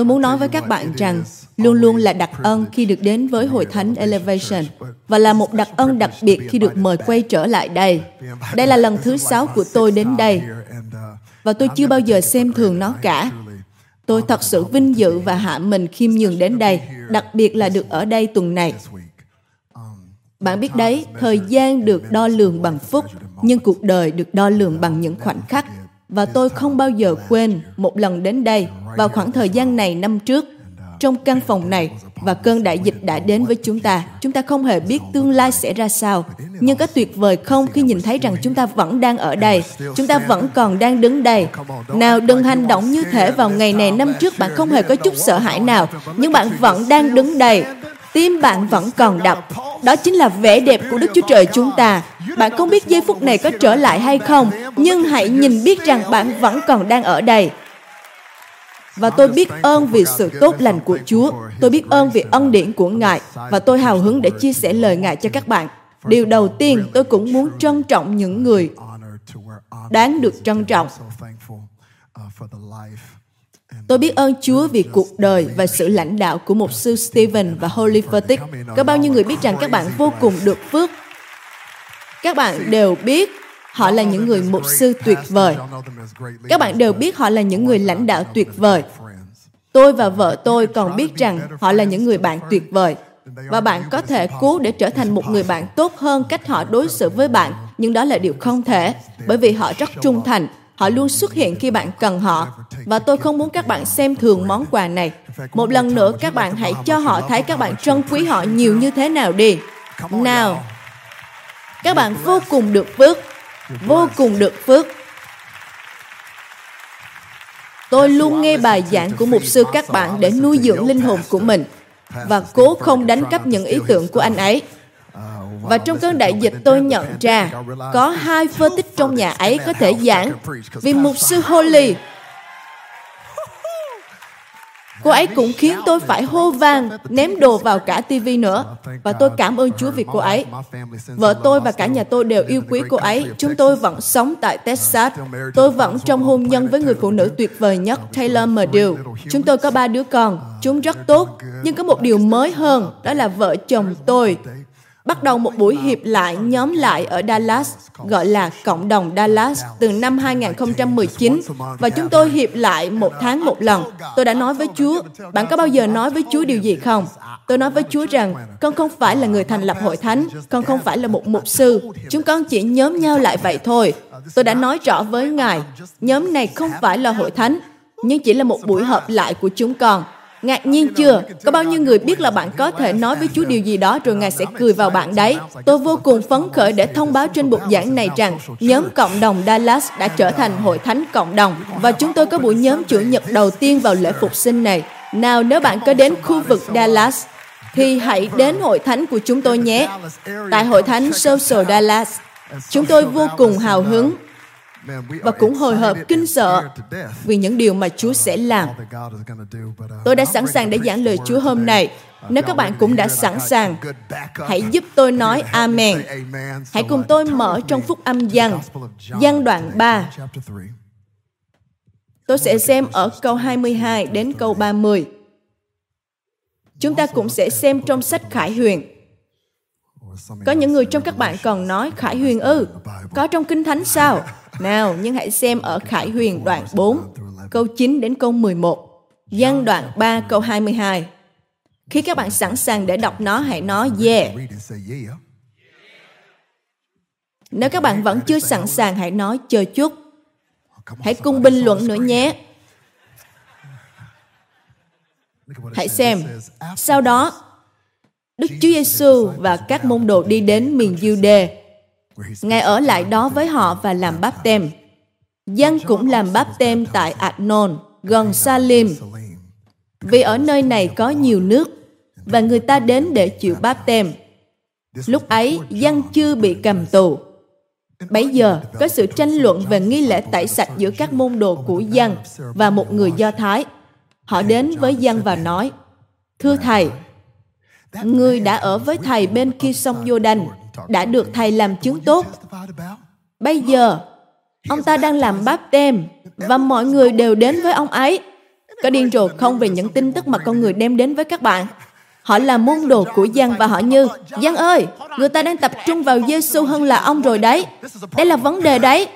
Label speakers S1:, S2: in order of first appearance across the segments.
S1: Tôi muốn nói với các bạn rằng luôn luôn là đặc ân khi được đến với Hội Thánh Elevation và là một đặc ân đặc biệt khi được mời quay trở lại đây. Đây là lần thứ sáu của tôi đến đây và tôi chưa bao giờ xem thường nó cả. Tôi thật sự vinh dự và hạ mình khiêm nhường đến đây, đặc biệt là được ở đây tuần này. Bạn biết đấy, thời gian được đo lường bằng phút, nhưng cuộc đời được đo lường bằng những khoảnh khắc. Và tôi không bao giờ quên một lần đến đây vào khoảng thời gian này năm trước, trong căn phòng này và cơn đại dịch đã đến với chúng ta. Chúng ta không hề biết tương lai sẽ ra sao. Nhưng có tuyệt vời không khi nhìn thấy rằng chúng ta vẫn đang ở đây. Chúng ta vẫn còn đang đứng đây. Nào đừng hành động như thể vào ngày này năm trước bạn không hề có chút sợ hãi nào. Nhưng bạn vẫn đang đứng đây. Tim bạn vẫn còn đập. Đó chính là vẻ đẹp của Đức Chúa Trời chúng ta. Bạn không biết giây phút này có trở lại hay không, nhưng hãy nhìn biết rằng bạn vẫn còn đang ở đây. Và tôi biết ơn vì sự tốt lành của Chúa. Tôi biết ơn vì ân điển của Ngài. Và tôi hào hứng để chia sẻ lời Ngài cho các bạn. Điều đầu tiên, tôi cũng muốn trân trọng những người đáng được trân trọng. Tôi biết ơn Chúa vì cuộc đời và sự lãnh đạo của mục sư Stephen và Holy Fertig. Có bao nhiêu người biết rằng các bạn vô cùng được phước? Các bạn đều biết họ là những người mục sư tuyệt vời. Các bạn đều biết họ là những người lãnh đạo tuyệt vời. Tôi và vợ tôi còn biết rằng họ là những người bạn tuyệt vời. Và bạn có thể cố để trở thành một người bạn tốt hơn cách họ đối xử với bạn, nhưng đó là điều không thể, bởi vì họ rất trung thành, họ luôn xuất hiện khi bạn cần họ. Và tôi không muốn các bạn xem thường món quà này. Một lần nữa, các bạn hãy cho họ thấy các bạn trân quý họ nhiều như thế nào đi. Nào, các bạn vô cùng được phước. Vô cùng được phước. Tôi luôn nghe bài giảng của mục sư các bạn để nuôi dưỡng linh hồn của mình. Và cố không đánh cắp những ý tưởng của anh ấy và trong cơn đại dịch tôi nhận ra có hai phân tích trong nhà ấy có thể giảng vì mục sư holy Cô ấy cũng khiến tôi phải hô vang, ném đồ vào cả tivi nữa. Và tôi cảm ơn Chúa vì cô ấy. Vợ tôi và cả nhà tôi đều yêu quý cô ấy. Chúng tôi vẫn sống tại Texas. Tôi vẫn trong hôn nhân với người phụ nữ tuyệt vời nhất, Taylor Merdew. Chúng tôi có ba đứa con. Chúng rất tốt. Nhưng có một điều mới hơn, đó là vợ chồng tôi bắt đầu một buổi hiệp lại nhóm lại ở Dallas gọi là Cộng đồng Dallas từ năm 2019 và chúng tôi hiệp lại một tháng một lần. Tôi đã nói với Chúa, bạn có bao giờ nói với Chúa điều gì không? Tôi nói với Chúa rằng, con không phải là người thành lập hội thánh, con không phải là một mục sư, chúng con chỉ nhóm nhau lại vậy thôi. Tôi đã nói rõ với Ngài, nhóm này không phải là hội thánh, nhưng chỉ là một buổi họp lại của chúng con. Ngạc nhiên chưa? Có bao nhiêu người biết là bạn có thể nói với Chúa điều gì đó rồi Ngài sẽ cười vào bạn đấy? Tôi vô cùng phấn khởi để thông báo trên bục giảng này rằng nhóm cộng đồng Dallas đã trở thành hội thánh cộng đồng và chúng tôi có buổi nhóm chủ nhật đầu tiên vào lễ phục sinh này. Nào nếu bạn có đến khu vực Dallas thì hãy đến hội thánh của chúng tôi nhé. Tại hội thánh Social Dallas, chúng tôi vô cùng hào hứng và cũng hồi hộp kinh sợ vì những điều mà Chúa sẽ làm. Tôi đã sẵn sàng để giảng lời Chúa hôm nay. Nếu các bạn cũng đã sẵn sàng, hãy giúp tôi nói Amen. Hãy cùng tôi mở trong phúc âm văn, văn đoạn 3. Tôi sẽ xem ở câu 22 đến câu 30. Chúng ta cũng sẽ xem trong sách Khải Huyền. Có những người trong các bạn còn nói Khải Huyền ư, có trong Kinh Thánh sao? Nào, nhưng hãy xem ở Khải Huyền đoạn 4, câu 9 đến câu 11, gian đoạn 3 câu 22. Khi các bạn sẵn sàng để đọc nó, hãy nói yeah. Nếu các bạn vẫn chưa sẵn sàng, hãy nói chờ chút. Hãy cùng bình luận nữa nhé. Hãy xem. Sau đó, Đức Chúa Giêsu và các môn đồ đi đến miền Giu-đê Ngài ở lại đó với họ và làm báp tem. Dân cũng làm báp tem tại Adnon, gần Salim. Vì ở nơi này có nhiều nước, và người ta đến để chịu báp tem. Lúc ấy, dân chưa bị cầm tù. Bấy giờ, có sự tranh luận về nghi lễ tẩy sạch giữa các môn đồ của dân và một người Do Thái. Họ đến với dân và nói, Thưa Thầy, người đã ở với Thầy bên kia sông Giô-đanh đã được thầy làm chứng tốt. Bây giờ, ông ta đang làm báp tem và mọi người đều đến với ông ấy. Có điên rồ không về những tin tức mà con người đem đến với các bạn? Họ là môn đồ của Giang và họ như Giang ơi, người ta đang tập trung vào Giêsu hơn là ông rồi đấy. Đây là vấn đề đấy.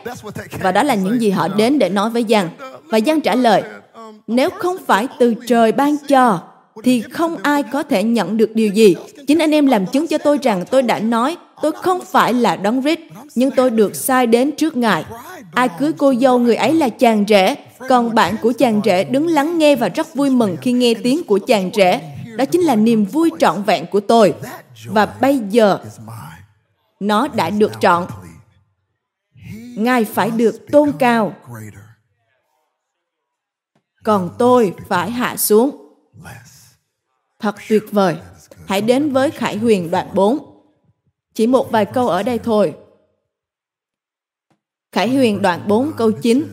S1: Và đó là những gì họ đến để nói với Giang Và Giang trả lời, nếu không phải từ trời ban cho, thì không ai có thể nhận được điều gì. Chính anh em làm chứng cho tôi rằng tôi đã nói tôi không phải là đấng rít, nhưng tôi được sai đến trước Ngài. Ai cưới cô dâu người ấy là chàng rể, còn bạn của chàng rể đứng lắng nghe và rất vui mừng khi nghe tiếng của chàng rể. Đó chính là niềm vui trọn vẹn của tôi. Và bây giờ, nó đã được trọn. Ngài phải được tôn cao. Còn tôi phải hạ xuống. Thật tuyệt vời. Hãy đến với Khải Huyền đoạn 4. Chỉ một vài câu ở đây thôi. Khải Huyền đoạn 4 câu 9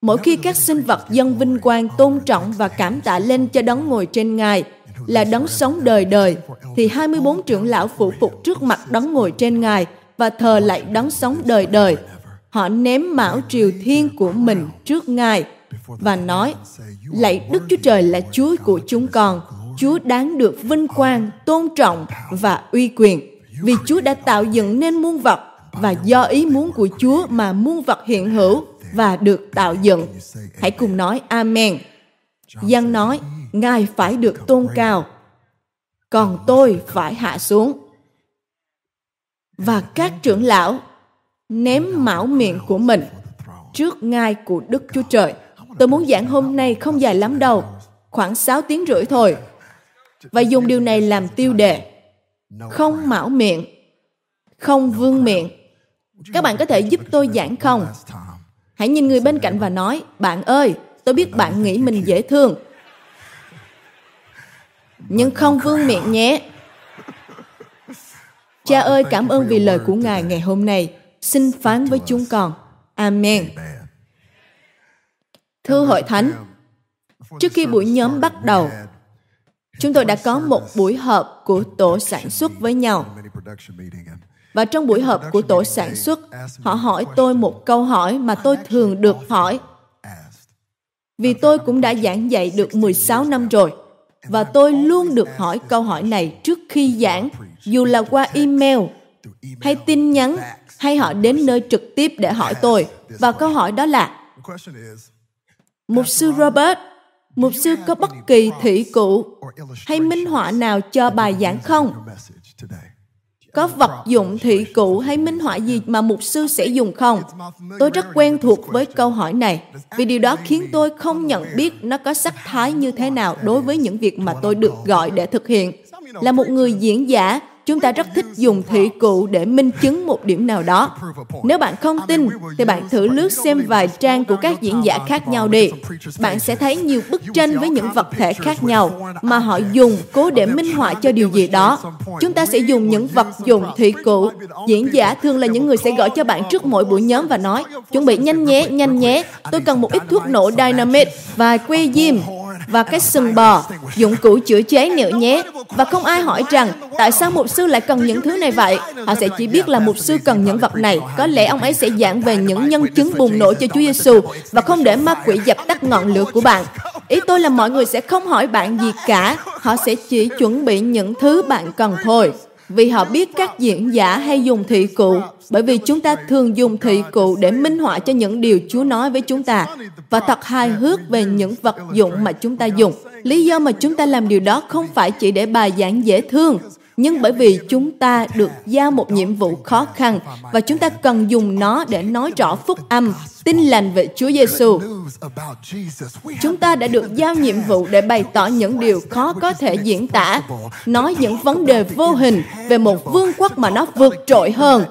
S1: Mỗi khi các sinh vật dân vinh quang tôn trọng và cảm tạ lên cho đấng ngồi trên ngài là đấng sống đời đời, thì 24 trưởng lão phụ phục trước mặt đấng ngồi trên ngài và thờ lại đấng sống đời đời. Họ ném mão triều thiên của mình trước ngài và nói, lạy Đức Chúa Trời là Chúa của chúng con, Chúa đáng được vinh quang, tôn trọng và uy quyền, vì Chúa đã tạo dựng nên muôn vật và do ý muốn của Chúa mà muôn vật hiện hữu và được tạo dựng. Hãy cùng nói Amen. Giăng nói, Ngài phải được tôn cao, còn tôi phải hạ xuống. Và các trưởng lão ném mão miệng của mình trước ngai của Đức Chúa Trời. Tôi muốn giảng hôm nay không dài lắm đâu, khoảng 6 tiếng rưỡi thôi. Và dùng điều này làm tiêu đề. Không mão miệng, không vương miệng. Các bạn có thể giúp tôi giảng không? Hãy nhìn người bên cạnh và nói, bạn ơi, tôi biết bạn nghĩ mình dễ thương. Nhưng không vương miệng nhé. Cha ơi, cảm ơn vì lời của Ngài ngày hôm nay. Xin phán với chúng con. Amen. Thưa hội thánh, trước khi buổi nhóm bắt đầu, chúng tôi đã có một buổi họp của tổ sản xuất với nhau. Và trong buổi họp của tổ sản xuất, họ hỏi tôi một câu hỏi mà tôi thường được hỏi. Vì tôi cũng đã giảng dạy được 16 năm rồi, và tôi luôn được hỏi câu hỏi này trước khi giảng, dù là qua email hay tin nhắn hay họ đến nơi trực tiếp để hỏi tôi. Và câu hỏi đó là, Mục sư Robert, mục sư có bất kỳ thị cụ hay minh họa nào cho bài giảng không? Có vật dụng thị cụ hay minh họa gì mà mục sư sẽ dùng không? Tôi rất quen thuộc với câu hỏi này, vì điều đó khiến tôi không nhận biết nó có sắc thái như thế nào đối với những việc mà tôi được gọi để thực hiện. Là một người diễn giả, chúng ta rất thích dùng thị cụ để minh chứng một điểm nào đó. Nếu bạn không tin, thì bạn thử lướt xem vài trang của các diễn giả khác nhau đi. Bạn sẽ thấy nhiều bức tranh với những vật thể khác nhau mà họ dùng cố để minh họa cho điều gì đó. Chúng ta sẽ dùng những vật dụng thị cụ. Diễn giả thường là những người sẽ gọi cho bạn trước mỗi buổi nhóm và nói, chuẩn bị nhanh nhé, nhanh nhé, tôi cần một ít thuốc nổ dynamite, vài que diêm, và cái sừng bò, dụng cụ chữa cháy nữa nhé. Và không ai hỏi rằng tại sao mục sư lại cần những thứ này vậy. Họ sẽ chỉ biết là mục sư cần những vật này. Có lẽ ông ấy sẽ giảng về những nhân chứng bùng nổ cho Chúa Giêsu và không để ma quỷ dập tắt ngọn lửa của bạn. Ý tôi là mọi người sẽ không hỏi bạn gì cả. Họ sẽ chỉ chuẩn bị những thứ bạn cần thôi vì họ biết các diễn giả hay dùng thị cụ bởi vì chúng ta thường dùng thị cụ để minh họa cho những điều Chúa nói với chúng ta và thật hài hước về những vật dụng mà chúng ta dùng. Lý do mà chúng ta làm điều đó không phải chỉ để bài giảng dễ thương, nhưng bởi vì chúng ta được giao một nhiệm vụ khó khăn và chúng ta cần dùng nó để nói rõ phúc âm, tin lành về Chúa Giêsu. Chúng ta đã được giao nhiệm vụ để bày tỏ những điều khó có thể diễn tả, nói những vấn đề vô hình về một vương quốc mà nó vượt trội hơn.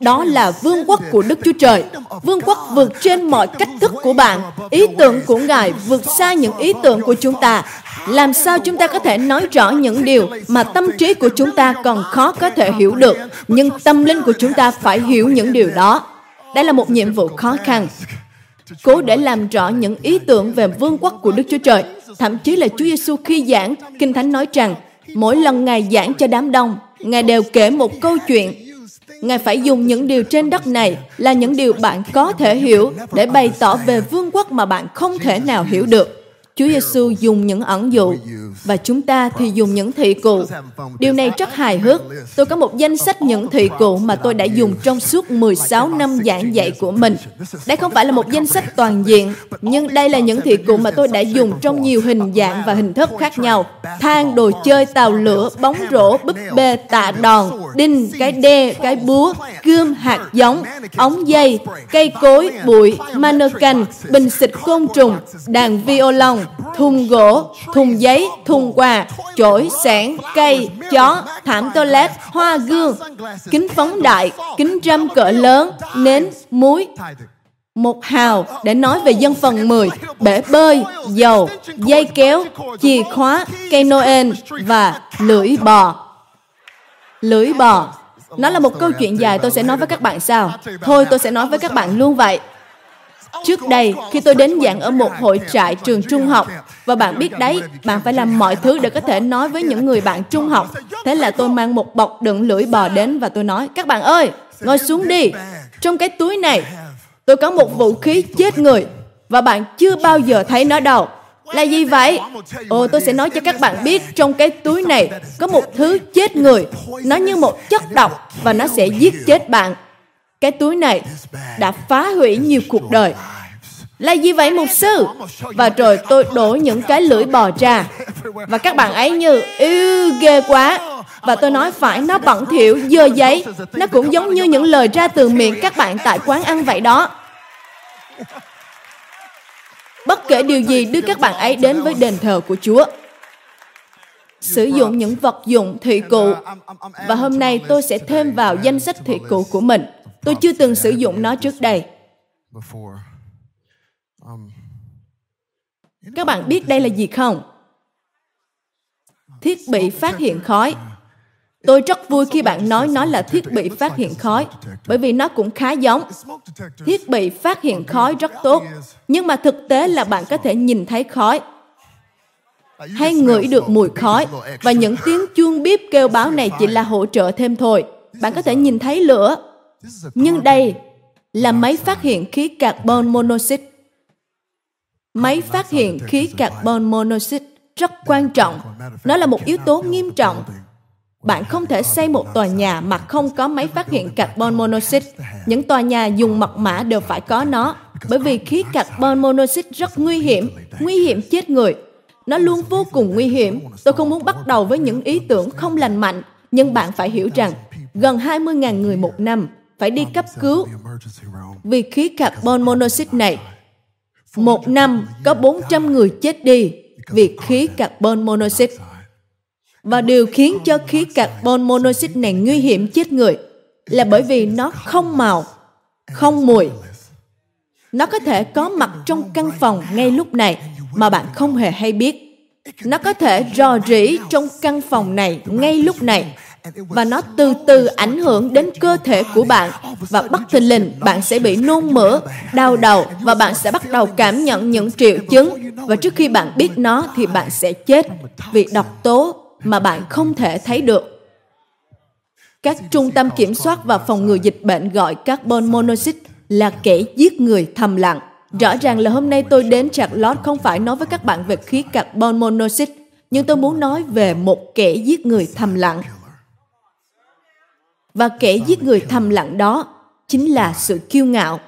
S1: Đó là vương quốc của Đức Chúa Trời. Vương quốc vượt trên mọi cách thức của bạn. Ý tưởng của Ngài vượt xa những ý tưởng của chúng ta. Làm sao chúng ta có thể nói rõ những điều mà tâm trí của chúng ta còn khó có thể hiểu được, nhưng tâm linh của chúng ta phải hiểu những điều đó. Đây là một nhiệm vụ khó khăn. Cố để làm rõ những ý tưởng về vương quốc của Đức Chúa Trời. Thậm chí là Chúa Giêsu khi giảng, Kinh Thánh nói rằng, mỗi lần Ngài giảng cho đám đông, Ngài đều kể một câu chuyện. Ngài phải dùng những điều trên đất này là những điều bạn có thể hiểu để bày tỏ về vương quốc mà bạn không thể nào hiểu được. Chúa Giêsu dùng những ẩn dụ và chúng ta thì dùng những thị cụ. Điều này rất hài hước. Tôi có một danh sách những thị cụ mà tôi đã dùng trong suốt 16 năm giảng dạy của mình. Đây không phải là một danh sách toàn diện, nhưng đây là những thị cụ mà tôi đã dùng trong nhiều hình dạng và hình thức khác nhau. Thang, đồ chơi, tàu lửa, bóng rổ, búp bê, tạ đòn, đinh, cái đe, cái búa, gươm, hạt giống, ống dây, cây cối, bụi, mannequin, bình xịt côn trùng, đàn violon, thùng gỗ, thùng giấy, thùng quà, chổi, sẻn, cây, chó, thảm toilet, hoa gương, kính phóng đại, kính râm cỡ lớn, nến, muối, một hào để nói về dân phần 10, bể bơi, dầu, dây kéo, chìa khóa, cây Noel và lưỡi bò. Lưỡi bò. Nó là một câu chuyện dài tôi sẽ nói với các bạn sao? Thôi tôi sẽ nói với các bạn luôn vậy. Trước đây, khi tôi đến giảng ở một hội trại trường trung học, và bạn biết đấy, bạn phải làm mọi thứ để có thể nói với những người bạn trung học. Thế là tôi mang một bọc đựng lưỡi bò đến và tôi nói, các bạn ơi, ngồi xuống đi. Trong cái túi này, tôi có một vũ khí chết người, và bạn chưa bao giờ thấy nó đâu. Là gì vậy? Ồ, tôi sẽ nói cho các bạn biết trong cái túi này có một thứ chết người. Nó như một chất độc và nó sẽ giết chết bạn. Cái túi này đã phá hủy nhiều cuộc đời. Là gì vậy mục sư? Và rồi tôi đổ những cái lưỡi bò ra. Và các bạn ấy như, ư ghê quá. Và tôi nói phải nó bẩn thỉu, dơ giấy. Nó cũng giống như những lời ra từ miệng các bạn tại quán ăn vậy đó. Bất kể điều gì đưa các bạn ấy đến với đền thờ của Chúa. Sử dụng những vật dụng thị cụ. Và hôm nay tôi sẽ thêm vào danh sách thị cụ của mình. Tôi chưa từng sử dụng nó trước đây. Các bạn biết đây là gì không? Thiết bị phát hiện khói. Tôi rất vui khi bạn nói nó là thiết bị phát hiện khói, bởi vì nó cũng khá giống. Thiết bị phát hiện khói rất tốt, nhưng mà thực tế là bạn có thể nhìn thấy khói hay ngửi được mùi khói và những tiếng chuông bíp kêu báo này chỉ là hỗ trợ thêm thôi. Bạn có thể nhìn thấy lửa, nhưng đây là máy phát hiện khí carbon monoxide. Máy phát hiện khí carbon monoxide rất quan trọng. Nó là một yếu tố nghiêm trọng. Bạn không thể xây một tòa nhà mà không có máy phát hiện carbon monoxide. Những tòa nhà dùng mật mã đều phải có nó, bởi vì khí carbon monoxide rất nguy hiểm, nguy hiểm chết người. Nó luôn vô cùng nguy hiểm. Tôi không muốn bắt đầu với những ý tưởng không lành mạnh, nhưng bạn phải hiểu rằng gần 20.000 người một năm phải đi cấp cứu vì khí carbon monoxide này. Một năm có 400 người chết đi vì khí carbon monoxide. Và điều khiến cho khí carbon monoxide này nguy hiểm chết người là bởi vì nó không màu, không mùi. Nó có thể có mặt trong căn phòng ngay lúc này mà bạn không hề hay biết. Nó có thể rò rỉ trong căn phòng này ngay lúc này và nó từ từ ảnh hưởng đến cơ thể của bạn và bất thình lình bạn sẽ bị nôn mửa, đau đầu và bạn sẽ bắt đầu cảm nhận những triệu chứng và trước khi bạn biết nó thì bạn sẽ chết vì độc tố mà bạn không thể thấy được. Các trung tâm kiểm soát và phòng ngừa dịch bệnh gọi carbon monoxide là kẻ giết người thầm lặng. Rõ ràng là hôm nay tôi đến Charlotte không phải nói với các bạn về khí carbon monoxide, nhưng tôi muốn nói về một kẻ giết người thầm lặng và kẻ giết người thầm lặng đó chính là sự kiêu ngạo.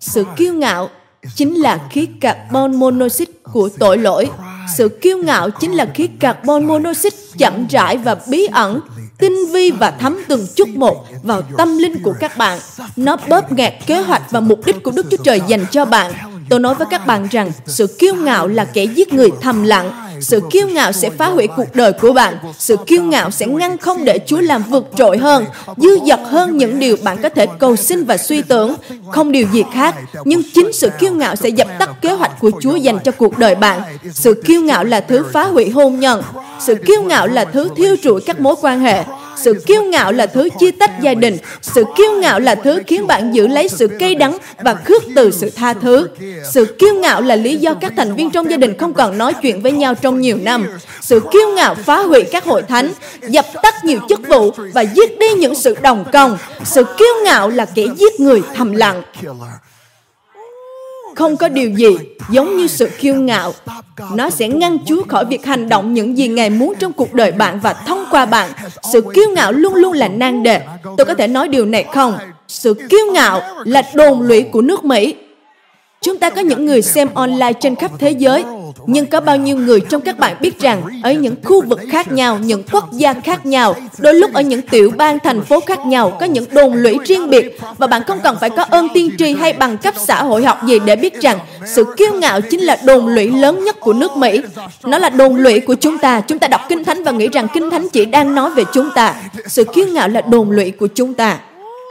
S1: Sự kiêu ngạo chính là khí carbon monoxide của tội lỗi. Sự kiêu ngạo chính là khí carbon monoxide chậm rãi và bí ẩn, tinh vi và thấm từng chút một vào tâm linh của các bạn. Nó bóp nghẹt kế hoạch và mục đích của đức chúa trời dành cho bạn. Tôi nói với các bạn rằng sự kiêu ngạo là kẻ giết người thầm lặng sự kiêu ngạo sẽ phá hủy cuộc đời của bạn. Sự kiêu ngạo sẽ ngăn không để Chúa làm vượt trội hơn, dư dật hơn những điều bạn có thể cầu xin và suy tưởng. Không điều gì khác, nhưng chính sự kiêu ngạo sẽ dập tắt kế hoạch của Chúa dành cho cuộc đời bạn. Sự kiêu ngạo là thứ phá hủy hôn nhân. Sự kiêu ngạo là thứ thiêu trụi các mối quan hệ. Sự kiêu ngạo là thứ chia tách gia đình. Sự kiêu ngạo là thứ khiến bạn giữ lấy sự cay đắng và khước từ sự tha thứ. Sự kiêu ngạo là lý do các thành viên trong gia đình không còn nói chuyện với nhau trong nhiều năm. Sự kiêu ngạo phá hủy các hội thánh, dập tắt nhiều chức vụ và giết đi những sự đồng công. Sự kiêu ngạo là kẻ giết người thầm lặng không có điều gì giống như sự kiêu ngạo. Nó sẽ ngăn Chúa khỏi việc hành động những gì Ngài muốn trong cuộc đời bạn và thông qua bạn. Sự kiêu ngạo luôn luôn là nan đề. Tôi có thể nói điều này không? Sự kiêu ngạo là đồn lũy của nước Mỹ. Chúng ta có những người xem online trên khắp thế giới nhưng có bao nhiêu người trong các bạn biết rằng ở những khu vực khác nhau, những quốc gia khác nhau, đôi lúc ở những tiểu bang thành phố khác nhau có những đồn lũy riêng biệt và bạn không cần phải có ơn tiên tri hay bằng cấp xã hội học gì để biết rằng sự kiêu ngạo chính là đồn lũy lớn nhất của nước Mỹ. Nó là đồn lũy của chúng ta. Chúng ta đọc Kinh Thánh và nghĩ rằng Kinh Thánh chỉ đang nói về chúng ta. Sự kiêu ngạo là đồn lũy của chúng ta.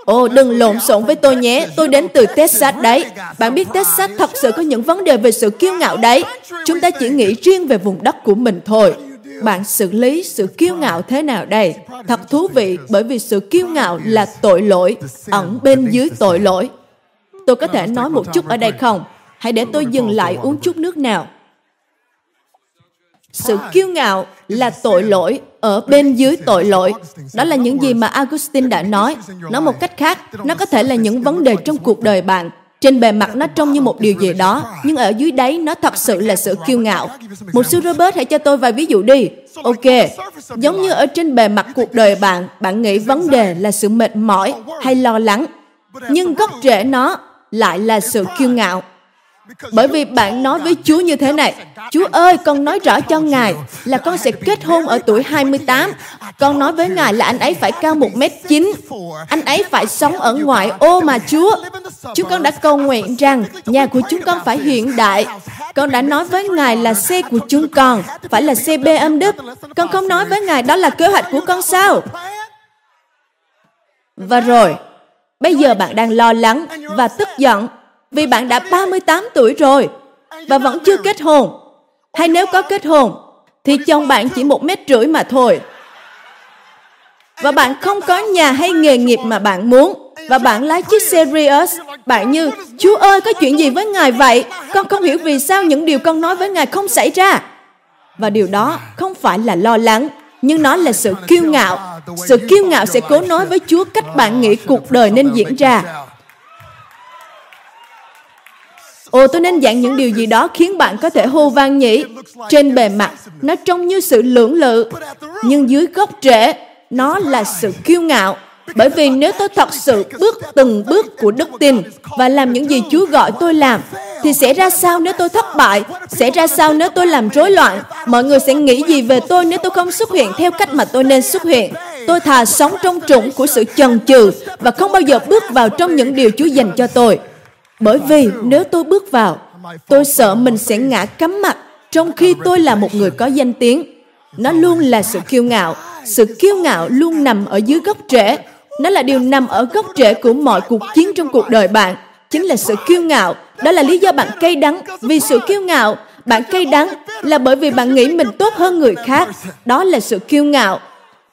S1: Ồ, đừng lộn xộn với tôi nhé, tôi đến từ Texas đấy. Bạn biết Texas thật sự có những vấn đề về sự kiêu ngạo đấy. Chúng ta chỉ nghĩ riêng về vùng đất của mình thôi. Bạn xử lý sự kiêu ngạo thế nào đây? Thật thú vị bởi vì sự kiêu ngạo là tội lỗi, ẩn bên dưới tội lỗi. Tôi có thể nói một chút ở đây không? Hãy để tôi dừng lại uống chút nước nào. Sự kiêu ngạo là tội lỗi ở bên dưới tội lỗi. Đó là những gì mà Augustine đã nói. Nói một cách khác, nó có thể là những vấn đề trong cuộc đời bạn. Trên bề mặt nó trông như một điều gì đó, nhưng ở dưới đáy nó thật sự là sự kiêu ngạo. Một sư Robert hãy cho tôi vài ví dụ đi. Ok, giống như ở trên bề mặt cuộc đời bạn, bạn nghĩ vấn đề là sự mệt mỏi hay lo lắng. Nhưng gốc rễ nó lại là sự kiêu ngạo. Bởi vì bạn nói với Chúa như thế này, Chúa ơi, con nói rõ cho Ngài là con sẽ kết hôn ở tuổi 28. Con nói với Ngài là anh ấy phải cao 1m9. Anh ấy phải sống ở ngoại ô mà Chúa. Chúng con đã cầu nguyện rằng nhà của chúng con phải hiện đại. Con đã nói với Ngài là xe của chúng con phải là xe BMW. Con không nói với Ngài đó là kế hoạch của con sao? Và rồi, bây giờ bạn đang lo lắng và tức giận vì bạn đã 38 tuổi rồi và vẫn chưa kết hôn. Hay nếu có kết hôn, thì chồng bạn chỉ một mét rưỡi mà thôi. Và bạn không có nhà hay nghề nghiệp mà bạn muốn. Và bạn lái chiếc xe Prius Bạn như, Chúa ơi, có chuyện gì với Ngài vậy? Con không hiểu vì sao những điều con nói với Ngài không xảy ra. Và điều đó không phải là lo lắng, nhưng nó là sự kiêu ngạo. Sự kiêu ngạo sẽ cố nói với Chúa cách bạn nghĩ cuộc đời nên diễn ra. Ồ, tôi nên dặn những điều gì đó khiến bạn có thể hô vang nhỉ? Trên bề mặt, nó trông như sự lưỡng lự, nhưng dưới gốc rễ, nó là sự kiêu ngạo. Bởi vì nếu tôi thật sự bước từng bước của đức tin và làm những gì Chúa gọi tôi làm, thì sẽ ra sao nếu tôi thất bại? Sẽ ra sao nếu tôi làm rối loạn? Mọi người sẽ nghĩ gì về tôi nếu tôi không xuất hiện theo cách mà tôi nên xuất hiện? Tôi thà sống trong trũng của sự chần chừ và không bao giờ bước vào trong những điều Chúa dành cho tôi. Bởi vì nếu tôi bước vào, tôi sợ mình sẽ ngã cắm mặt trong khi tôi là một người có danh tiếng. Nó luôn là sự kiêu ngạo. Sự kiêu ngạo luôn nằm ở dưới gốc rễ. Nó là điều nằm ở gốc rễ của mọi cuộc chiến trong cuộc đời bạn. Chính là sự kiêu ngạo. Đó là lý do bạn cay đắng. Vì sự kiêu ngạo, bạn cay đắng là bởi vì bạn nghĩ mình tốt hơn người khác. Đó là sự kiêu ngạo.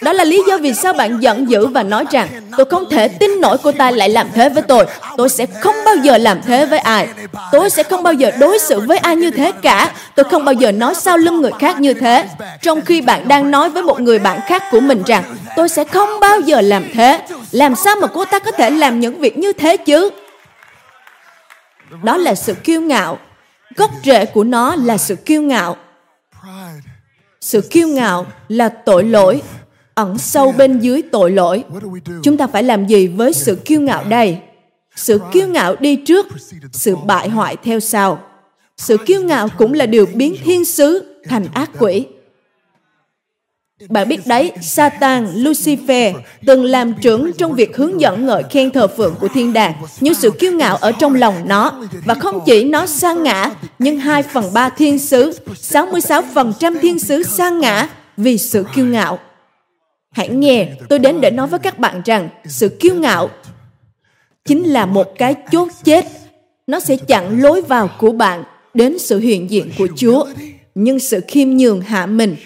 S1: Đó là lý do vì sao bạn giận dữ và nói rằng, tôi không thể tin nổi cô ta lại làm thế với tôi. Tôi sẽ không bao giờ làm thế với ai. Tôi sẽ không bao giờ đối xử với ai như thế cả. Tôi không bao giờ nói sau lưng người khác như thế. Trong khi bạn đang nói với một người bạn khác của mình rằng, tôi sẽ không bao giờ làm thế. Làm sao mà cô ta có thể làm những việc như thế chứ? Đó là sự kiêu ngạo. Gốc rễ của nó là sự kiêu ngạo. Sự kiêu ngạo là tội lỗi ẩn sâu bên dưới tội lỗi. Chúng ta phải làm gì với sự kiêu ngạo đây? Sự kiêu ngạo đi trước, sự bại hoại theo sau. Sự kiêu ngạo cũng là điều biến thiên sứ thành ác quỷ. Bạn biết đấy, Satan, Lucifer từng làm trưởng trong việc hướng dẫn ngợi khen thờ phượng của thiên đàng, nhưng sự kiêu ngạo ở trong lòng nó. Và không chỉ nó sang ngã, nhưng 2 phần 3 thiên sứ, 66% thiên sứ sang ngã vì sự kiêu ngạo. Hãy nghe, tôi đến để nói với các bạn rằng sự kiêu ngạo chính là một cái chốt chết. Nó sẽ chặn lối vào của bạn đến sự hiện diện của Chúa. Nhưng sự khiêm nhường hạ mình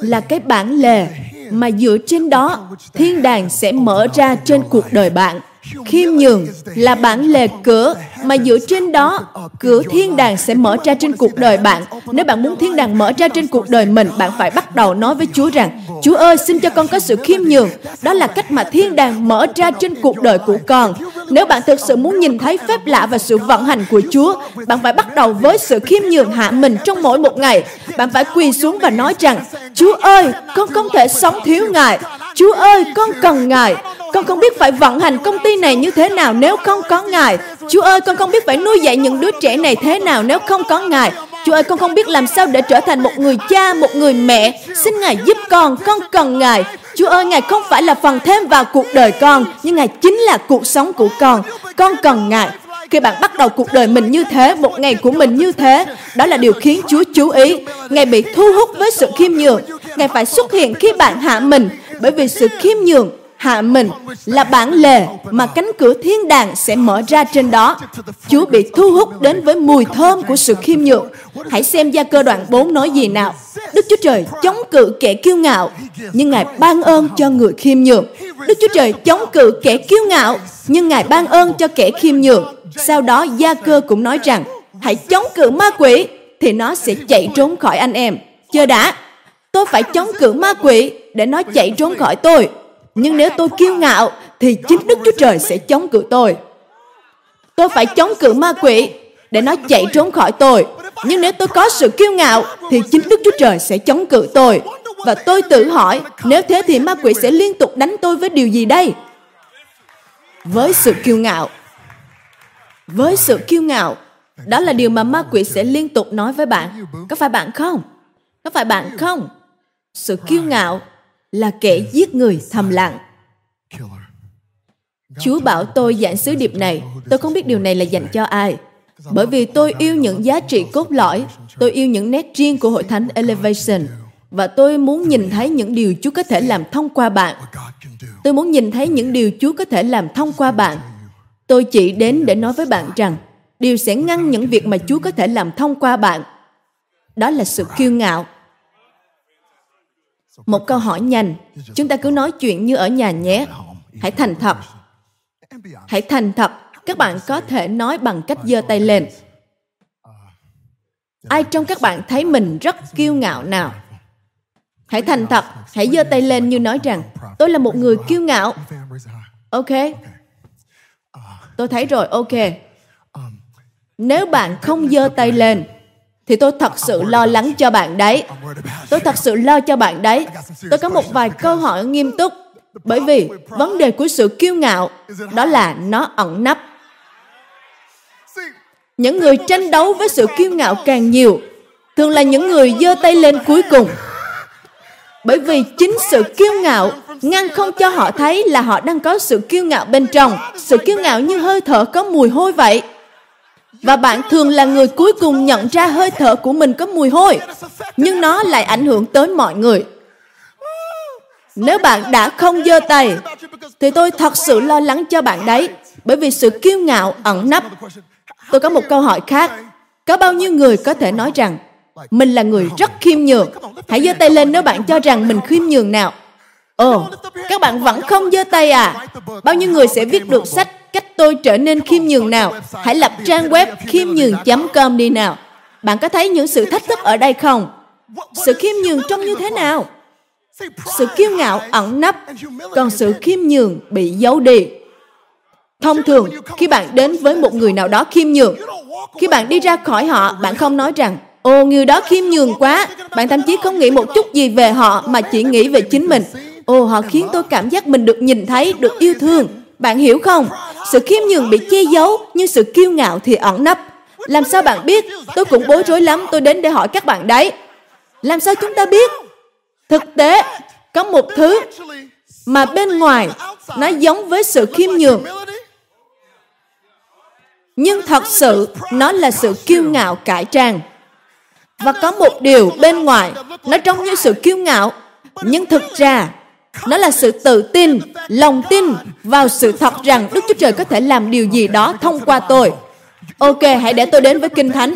S1: là cái bản lề mà dựa trên đó thiên đàng sẽ mở ra trên cuộc đời bạn khiêm nhường là bản lề cửa mà dựa trên đó cửa thiên đàng sẽ mở ra trên cuộc đời bạn nếu bạn muốn thiên đàng mở ra trên cuộc đời mình bạn phải bắt đầu nói với chúa rằng chúa ơi xin cho con có sự khiêm nhường đó là cách mà thiên đàng mở ra trên cuộc đời của con Nếu bạn thực sự muốn nhìn thấy phép lạ và sự vận hành của Chúa, bạn phải bắt đầu với sự khiêm nhường hạ mình trong mỗi một ngày. Bạn phải quỳ xuống và nói rằng, Chúa ơi, con không thể sống thiếu Ngài. Chúa ơi, con cần Ngài. Con không biết phải vận hành công ty này như thế nào nếu không có Ngài. Chúa ơi, con không biết phải nuôi dạy những đứa trẻ này thế nào nếu không có Ngài. Chúa ơi, con không biết làm sao để trở thành một người cha, một người mẹ. Xin Ngài giúp con, con cần Ngài. Chúa ơi, Ngài không phải là phần thêm vào cuộc đời con, nhưng Ngài chính là cuộc sống của con. Con cần Ngài. Khi bạn bắt đầu cuộc đời mình như thế, một ngày của mình như thế, đó là điều khiến Chúa chú ý. Ngài bị thu hút với sự khiêm nhường. Ngài phải xuất hiện khi bạn hạ mình, bởi vì sự khiêm nhường hạ mình là bản lề mà cánh cửa thiên đàng sẽ mở ra trên đó. Chúa bị thu hút đến với mùi thơm của sự khiêm nhường. Hãy xem gia cơ đoạn 4 nói gì nào. Đức Chúa Trời chống cự kẻ kiêu ngạo, nhưng Ngài ban ơn cho người khiêm nhường. Đức Chúa Trời chống cự kẻ kiêu ngạo, nhưng Ngài ban ơn cho kẻ khiêm nhường. Sau đó gia cơ cũng nói rằng, hãy chống cự ma quỷ, thì nó sẽ chạy trốn khỏi anh em. Chờ đã, tôi phải chống cự ma quỷ để nó chạy trốn khỏi tôi. Nhưng nếu tôi kiêu ngạo, thì chính Đức Chúa Trời sẽ chống cự tôi. Tôi phải chống cự ma quỷ để nó chạy trốn khỏi tôi. Nhưng nếu tôi có sự kiêu ngạo, thì chính Đức Chúa Trời sẽ chống cự tôi. Và tôi tự hỏi, nếu thế thì ma quỷ sẽ liên tục đánh tôi với điều gì đây? Với sự kiêu ngạo. Với sự kiêu ngạo, đó là điều mà ma quỷ sẽ liên tục nói với bạn. Có phải bạn không? Có phải bạn không? Sự kiêu ngạo là kẻ giết người thầm lặng. Chúa bảo tôi giảng sứ điệp này, tôi không biết điều này là dành cho ai. Bởi vì tôi yêu những giá trị cốt lõi, tôi yêu những nét riêng của hội thánh Elevation và tôi muốn nhìn thấy những điều Chúa có thể làm thông qua bạn. Tôi muốn nhìn thấy những điều Chúa có thể làm thông qua bạn. Tôi chỉ đến để nói với bạn rằng điều sẽ ngăn những việc mà Chúa có thể làm thông qua bạn. Đó là sự kiêu ngạo một câu hỏi nhanh, chúng ta cứ nói chuyện như ở nhà nhé. Hãy thành thật. Hãy thành thật. Các bạn có thể nói bằng cách giơ tay lên. Ai trong các bạn thấy mình rất kiêu ngạo nào? Hãy thành thật, hãy giơ tay lên như nói rằng tôi là một người kiêu ngạo. Ok. Tôi thấy rồi, ok. Nếu bạn không giơ tay lên, thì tôi thật sự lo lắng cho bạn đấy. Tôi thật sự lo cho bạn đấy. Tôi có một vài câu hỏi nghiêm túc. Bởi vì vấn đề của sự kiêu ngạo đó là nó ẩn nấp. Những người tranh đấu với sự kiêu ngạo càng nhiều thường là những người giơ tay lên cuối cùng. Bởi vì chính sự kiêu ngạo ngăn không cho họ thấy là họ đang có sự kiêu ngạo bên trong. Sự kiêu ngạo như hơi thở có mùi hôi vậy và bạn thường là người cuối cùng nhận ra hơi thở của mình có mùi hôi, nhưng nó lại ảnh hưởng tới mọi người. Nếu bạn đã không giơ tay, thì tôi thật sự lo lắng cho bạn đấy, bởi vì sự kiêu ngạo, ẩn nấp. Tôi có một câu hỏi khác. Có bao nhiêu người có thể nói rằng, mình là người rất khiêm nhường. Hãy giơ tay lên nếu bạn cho rằng mình khiêm nhường nào. Ồ, các bạn vẫn không giơ tay à? Bao nhiêu người sẽ viết được sách cách tôi trở nên khiêm nhường nào. Hãy lập trang web khiêm nhường.com đi nào. Bạn có thấy những sự thách thức ở đây không? Sự khiêm nhường trông như thế nào? Sự kiêu ngạo ẩn nấp, còn sự khiêm nhường bị giấu đi. Thông thường, khi bạn đến với một người nào đó khiêm nhường, khi bạn đi ra khỏi họ, bạn không nói rằng Ồ, người đó khiêm nhường quá. Bạn thậm chí không nghĩ một chút gì về họ mà chỉ nghĩ về chính mình. Ồ, họ khiến tôi cảm giác mình được nhìn thấy, được yêu thương. Bạn hiểu không? Sự khiêm nhường bị che giấu, nhưng sự kiêu ngạo thì ẩn nấp. Làm sao bạn biết? Tôi cũng bối rối lắm, tôi đến để hỏi các bạn đấy. Làm sao chúng ta biết? Thực tế, có một thứ mà bên ngoài nó giống với sự khiêm nhường. Nhưng thật sự nó là sự kiêu ngạo cải trang. Và có một điều bên ngoài nó trông như sự kiêu ngạo, nhưng thực ra nó là sự tự tin, lòng tin vào sự thật rằng Đức Chúa Trời có thể làm điều gì đó thông qua tôi. Ok, hãy để tôi đến với Kinh Thánh.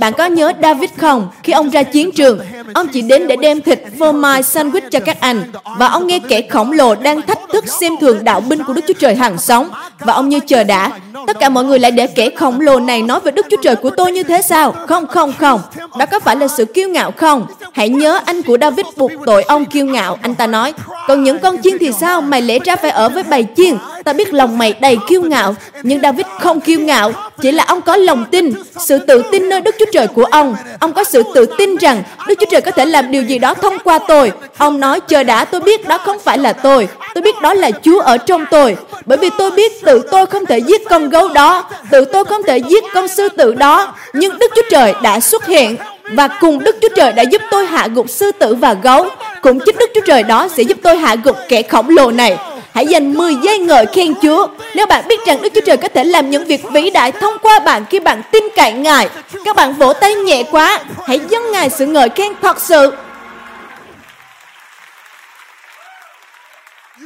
S1: Bạn có nhớ David không? Khi ông ra chiến trường, ông chỉ đến để đem thịt phô mai sandwich cho các anh. Và ông nghe kẻ khổng lồ đang thách thức xem thường đạo binh của Đức Chúa Trời hàng sống. Và ông như chờ đã. Tất cả mọi người lại để kẻ khổng lồ này nói về Đức Chúa Trời của tôi như thế sao? Không, không, không. Đó có phải là sự kiêu ngạo không? Hãy nhớ anh của David buộc tội ông kiêu ngạo. Anh ta nói, còn những con chiên thì sao? Mày lẽ ra phải ở với bầy chiên. ta biết lòng mày đầy kiêu ngạo, nhưng David không kiêu ngạo, chỉ là ông có lòng tin, sự tự tin nơi Đức Chúa Trời của ông. Ông có sự tự tin rằng Đức Chúa Trời có thể làm điều gì đó thông qua tôi. Ông nói, chờ đã, tôi biết đó không phải là tôi. Tôi biết đó là Chúa ở trong tôi. Bởi vì tôi biết tự tôi không thể giết con gấu đó, tự tôi không thể giết con sư tử đó. Nhưng Đức Chúa Trời đã xuất hiện và cùng Đức Chúa Trời đã giúp tôi hạ gục sư tử và gấu. Cũng chính Đức Chúa Trời đó sẽ giúp tôi hạ gục kẻ khổng lồ này. Hãy dành 10 giây ngợi khen Chúa. Nếu bạn biết rằng Đức Chúa Trời có thể làm những việc vĩ đại thông qua bạn khi bạn tin cậy Ngài. Các bạn vỗ tay nhẹ quá. Hãy dâng Ngài sự ngợi khen thật sự.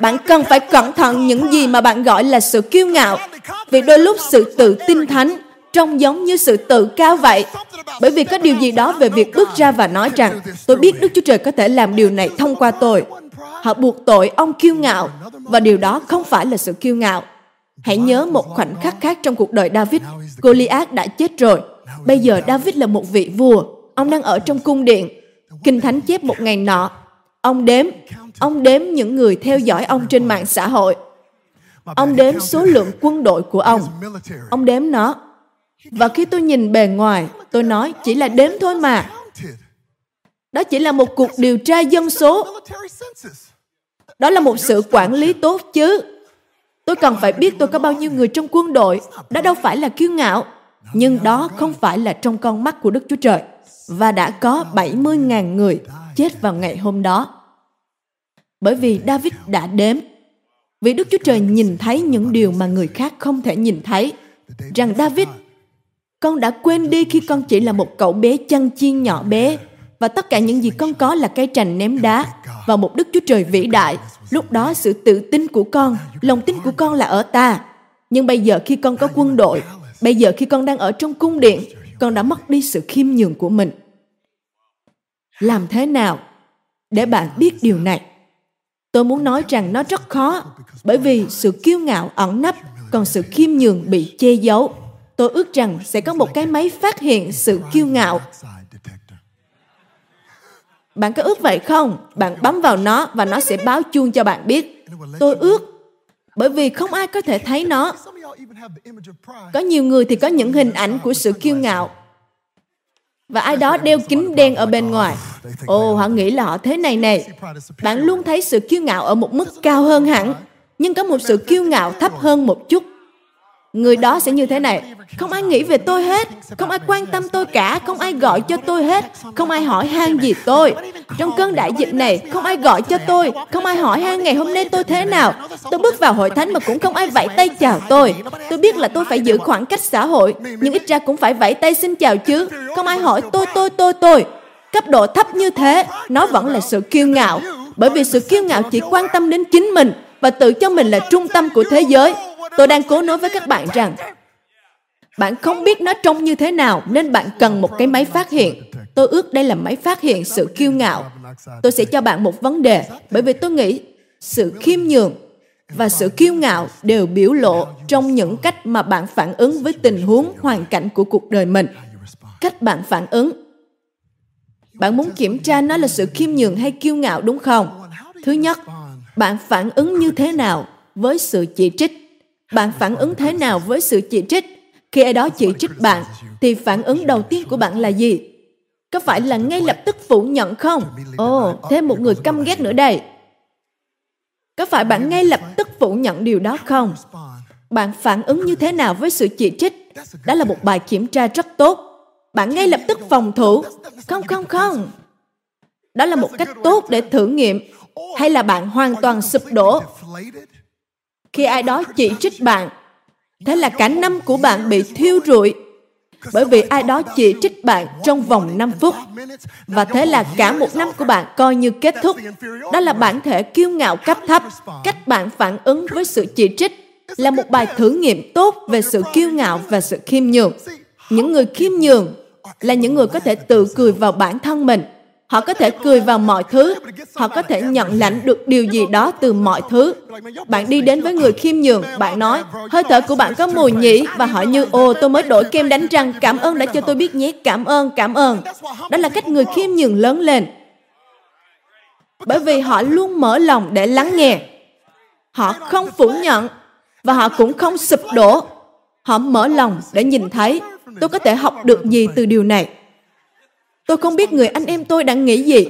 S1: Bạn cần phải cẩn thận những gì mà bạn gọi là sự kiêu ngạo. Vì đôi lúc sự tự tin thánh trông giống như sự tự cao vậy. Bởi vì có điều gì đó về việc bước ra và nói rằng, tôi biết Đức Chúa Trời có thể làm điều này thông qua tôi. Họ buộc tội ông kiêu ngạo và điều đó không phải là sự kiêu ngạo. Hãy nhớ một khoảnh khắc khác trong cuộc đời David. Goliath đã chết rồi. Bây giờ David là một vị vua. Ông đang ở trong cung điện. Kinh Thánh chép một ngày nọ. Ông đếm. Ông đếm những người theo dõi ông trên mạng xã hội. Ông đếm số lượng quân đội của ông. Ông đếm nó. Và khi tôi nhìn bề ngoài, tôi nói chỉ là đếm thôi mà. Đó chỉ là một cuộc điều tra dân số. Đó là một sự quản lý tốt chứ. Tôi cần phải biết tôi có bao nhiêu người trong quân đội. Đó đâu phải là kiêu ngạo. Nhưng đó không phải là trong con mắt của Đức Chúa Trời. Và đã có 70.000 người chết vào ngày hôm đó. Bởi vì David đã đếm. Vì Đức Chúa Trời nhìn thấy những điều mà người khác không thể nhìn thấy. Rằng David, con đã quên đi khi con chỉ là một cậu bé chăn chiên nhỏ bé và tất cả những gì con có là cây trành ném đá và một Đức Chúa Trời vĩ đại. Lúc đó sự tự tin của con, lòng tin của con là ở ta. Nhưng bây giờ khi con có quân đội, bây giờ khi con đang ở trong cung điện, con đã mất đi sự khiêm nhường của mình. Làm thế nào để bạn biết điều này? Tôi muốn nói rằng nó rất khó, bởi vì sự kiêu ngạo ẩn nấp, còn sự khiêm nhường bị che giấu. Tôi ước rằng sẽ có một cái máy phát hiện sự kiêu ngạo. Bạn có ước vậy không? Bạn bấm vào nó và nó sẽ báo chuông cho bạn biết. Tôi ước bởi vì không ai có thể thấy nó. Có nhiều người thì có những hình ảnh của sự kiêu ngạo. Và ai đó đeo kính đen ở bên ngoài. Ồ, họ nghĩ là họ thế này này. Bạn luôn thấy sự kiêu ngạo ở một mức cao hơn hẳn, nhưng có một sự kiêu ngạo thấp hơn một chút người đó sẽ như thế này. Không ai nghĩ về tôi hết. Không ai quan tâm tôi cả. Không ai gọi cho tôi hết. Không ai hỏi han gì tôi. Trong cơn đại dịch này, không ai gọi cho tôi. Không ai hỏi han ngày hôm nay tôi thế nào. Tôi bước vào hội thánh mà cũng không ai vẫy tay chào tôi. Tôi biết là tôi phải giữ khoảng cách xã hội, nhưng ít ra cũng phải vẫy tay xin chào chứ. Không ai hỏi tôi tôi tôi tôi. Cấp độ thấp như thế, nó vẫn là sự kiêu ngạo. Bởi vì sự kiêu ngạo chỉ quan tâm đến chính mình và tự cho mình là trung tâm của thế giới Tôi đang cố nói với các bạn rằng bạn không biết nó trông như thế nào nên bạn cần một cái máy phát hiện. Tôi ước đây là máy phát hiện sự kiêu ngạo. Tôi sẽ cho bạn một vấn đề bởi vì tôi nghĩ sự khiêm nhường và sự kiêu ngạo đều biểu lộ trong những cách mà bạn phản ứng với tình huống hoàn cảnh của cuộc đời mình. Cách bạn phản ứng. Bạn muốn kiểm tra nó là sự khiêm nhường hay kiêu ngạo đúng không? Thứ nhất, bạn phản ứng như thế nào với sự chỉ trích? bạn phản ứng thế nào với sự chỉ trích? Khi ai đó chỉ trích bạn thì phản ứng đầu tiên của bạn là gì? Có phải là ngay lập tức phủ nhận không? Ồ oh, thêm một người căm ghét nữa đây. Có phải bạn ngay lập tức phủ nhận điều đó không? Bạn phản ứng như thế nào với sự chỉ trích? Đó là một bài kiểm tra rất tốt. Bạn ngay lập tức phòng thủ. Không không không. Đó là một cách tốt để thử nghiệm hay là bạn hoàn toàn sụp đổ khi ai đó chỉ trích bạn thế là cả năm của bạn bị thiêu rụi bởi vì ai đó chỉ trích bạn trong vòng 5 phút. Và thế là cả một năm của bạn coi như kết thúc. Đó là bản thể kiêu ngạo cấp thấp. Cách bạn phản ứng với sự chỉ trích là một bài thử nghiệm tốt về sự kiêu ngạo và sự khiêm nhường. Những người khiêm nhường là những người có thể tự cười vào bản thân mình họ có thể cười vào mọi thứ. Họ có thể nhận lãnh được điều gì đó từ mọi thứ. Bạn đi đến với người khiêm nhường, bạn nói, hơi thở của bạn có mùi nhỉ? Và họ như, ồ, tôi mới đổi kem đánh răng, cảm ơn đã cho tôi biết nhé, cảm ơn cảm ơn. Đó là cách người khiêm nhường lớn lên. Bởi vì họ luôn mở lòng để lắng nghe. Họ không phủ nhận và họ cũng không sụp đổ. Họ mở lòng để nhìn thấy. Tôi có thể học được gì từ điều này. Tôi không biết người anh em tôi đang nghĩ gì.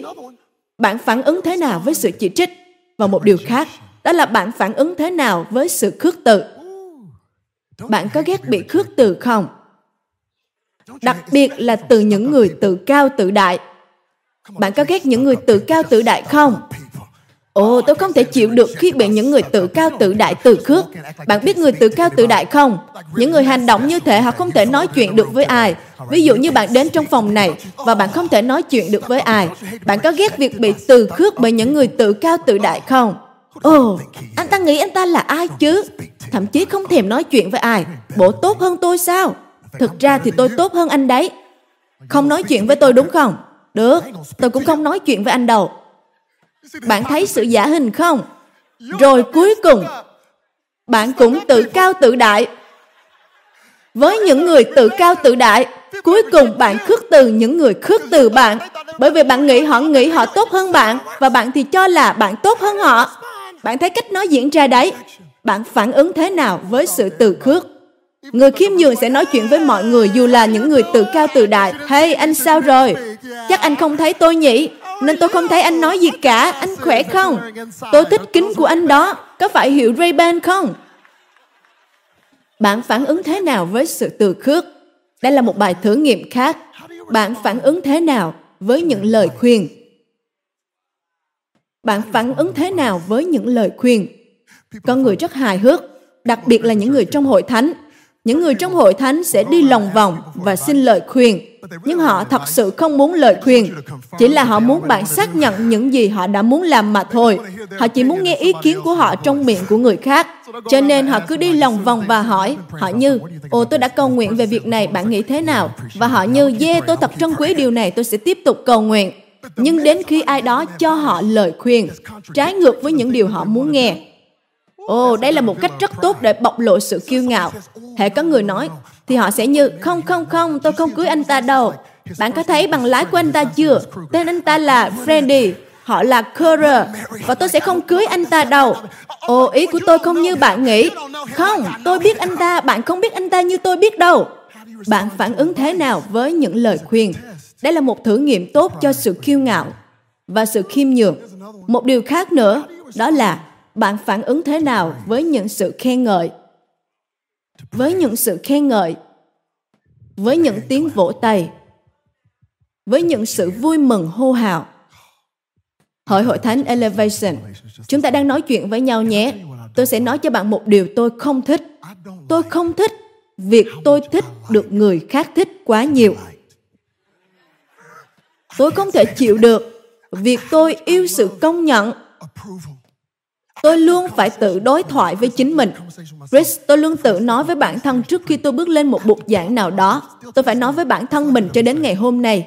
S1: Bạn phản ứng thế nào với sự chỉ trích? Và một điều khác, đó là bạn phản ứng thế nào với sự khước từ. Bạn có ghét bị khước từ không? Đặc biệt là từ những người tự cao tự đại. Bạn có ghét những người tự cao tự đại không? Ồ, tôi không thể chịu được khi bị những người tự cao tự đại tự khước. Bạn biết người tự cao tự đại không? Những người hành động như thế họ không thể nói chuyện được với ai. Ví dụ như bạn đến trong phòng này và bạn không thể nói chuyện được với ai. Bạn có ghét việc bị từ khước bởi những người tự cao tự đại không? Ồ, anh ta nghĩ anh ta là ai chứ? Thậm chí không thèm nói chuyện với ai. Bộ tốt hơn tôi sao? Thực ra thì tôi tốt hơn anh đấy. Không nói chuyện với tôi đúng không? Được, tôi cũng không nói chuyện với anh đâu. Bạn thấy sự giả hình không? Rồi cuối cùng, bạn cũng tự cao tự đại. Với những người tự cao tự đại, cuối cùng bạn khước từ những người khước từ bạn. Bởi vì bạn nghĩ họ nghĩ họ tốt hơn bạn, và bạn thì cho là bạn tốt hơn họ. Bạn thấy cách nói diễn ra đấy. Bạn phản ứng thế nào với sự tự khước? Người khiêm nhường sẽ nói chuyện với mọi người dù là những người tự cao tự đại. Hey, anh sao rồi? Chắc anh không thấy tôi nhỉ? Nên tôi không thấy anh nói gì cả. Anh khỏe không? Tôi thích kính của anh đó. Có phải hiệu Ray-Ban không? Bạn phản ứng thế nào với sự từ khước? Đây là một bài thử nghiệm khác. Bạn phản ứng thế nào với những lời khuyên? Bạn phản ứng thế nào với những lời khuyên? Con người rất hài hước, đặc biệt là những người trong hội thánh những người trong hội thánh sẽ đi lòng vòng và xin lời khuyên. Nhưng họ thật sự không muốn lời khuyên. Chỉ là họ muốn bạn xác nhận những gì họ đã muốn làm mà thôi. Họ chỉ muốn nghe ý kiến của họ trong miệng của người khác. Cho nên họ cứ đi lòng vòng và hỏi. Họ như, ồ, tôi đã cầu nguyện về việc này, bạn nghĩ thế nào? Và họ như yeah tôi thật trân quý điều này, tôi sẽ tiếp tục cầu nguyện. Nhưng đến khi ai đó cho họ lời khuyên, trái ngược với những điều họ muốn nghe. Ồ, oh, đây là một cách rất tốt để bộc lộ sự kiêu ngạo. Hệ có người nói, thì họ sẽ như, không, không, không, tôi không cưới anh ta đâu. Bạn có thấy bằng lái của anh ta chưa? Tên anh ta là Freddy, họ là Currer, và tôi sẽ không cưới anh ta đâu. Ồ, ý của tôi không như bạn nghĩ. Không, tôi biết anh ta, bạn không biết anh ta như tôi biết đâu. Bạn phản ứng thế nào với những lời khuyên? Đây là một thử nghiệm tốt cho sự kiêu ngạo và sự khiêm nhường. Một điều khác nữa, đó là bạn phản ứng thế nào với những sự khen ngợi? Với những sự khen ngợi? Với những tiếng vỗ tay? Với những sự vui mừng, hô hào? Hội hội thánh elevation, chúng ta đang nói chuyện với nhau nhé. Tôi sẽ nói cho bạn một điều tôi không thích. Tôi không thích việc tôi thích được người khác thích quá nhiều. Tôi không thể chịu được việc tôi yêu sự công nhận. Tôi luôn phải tự đối thoại với chính mình. Chris, tôi luôn tự nói với bản thân trước khi tôi bước lên một bục giảng nào đó. Tôi phải nói với bản thân mình cho đến ngày hôm nay.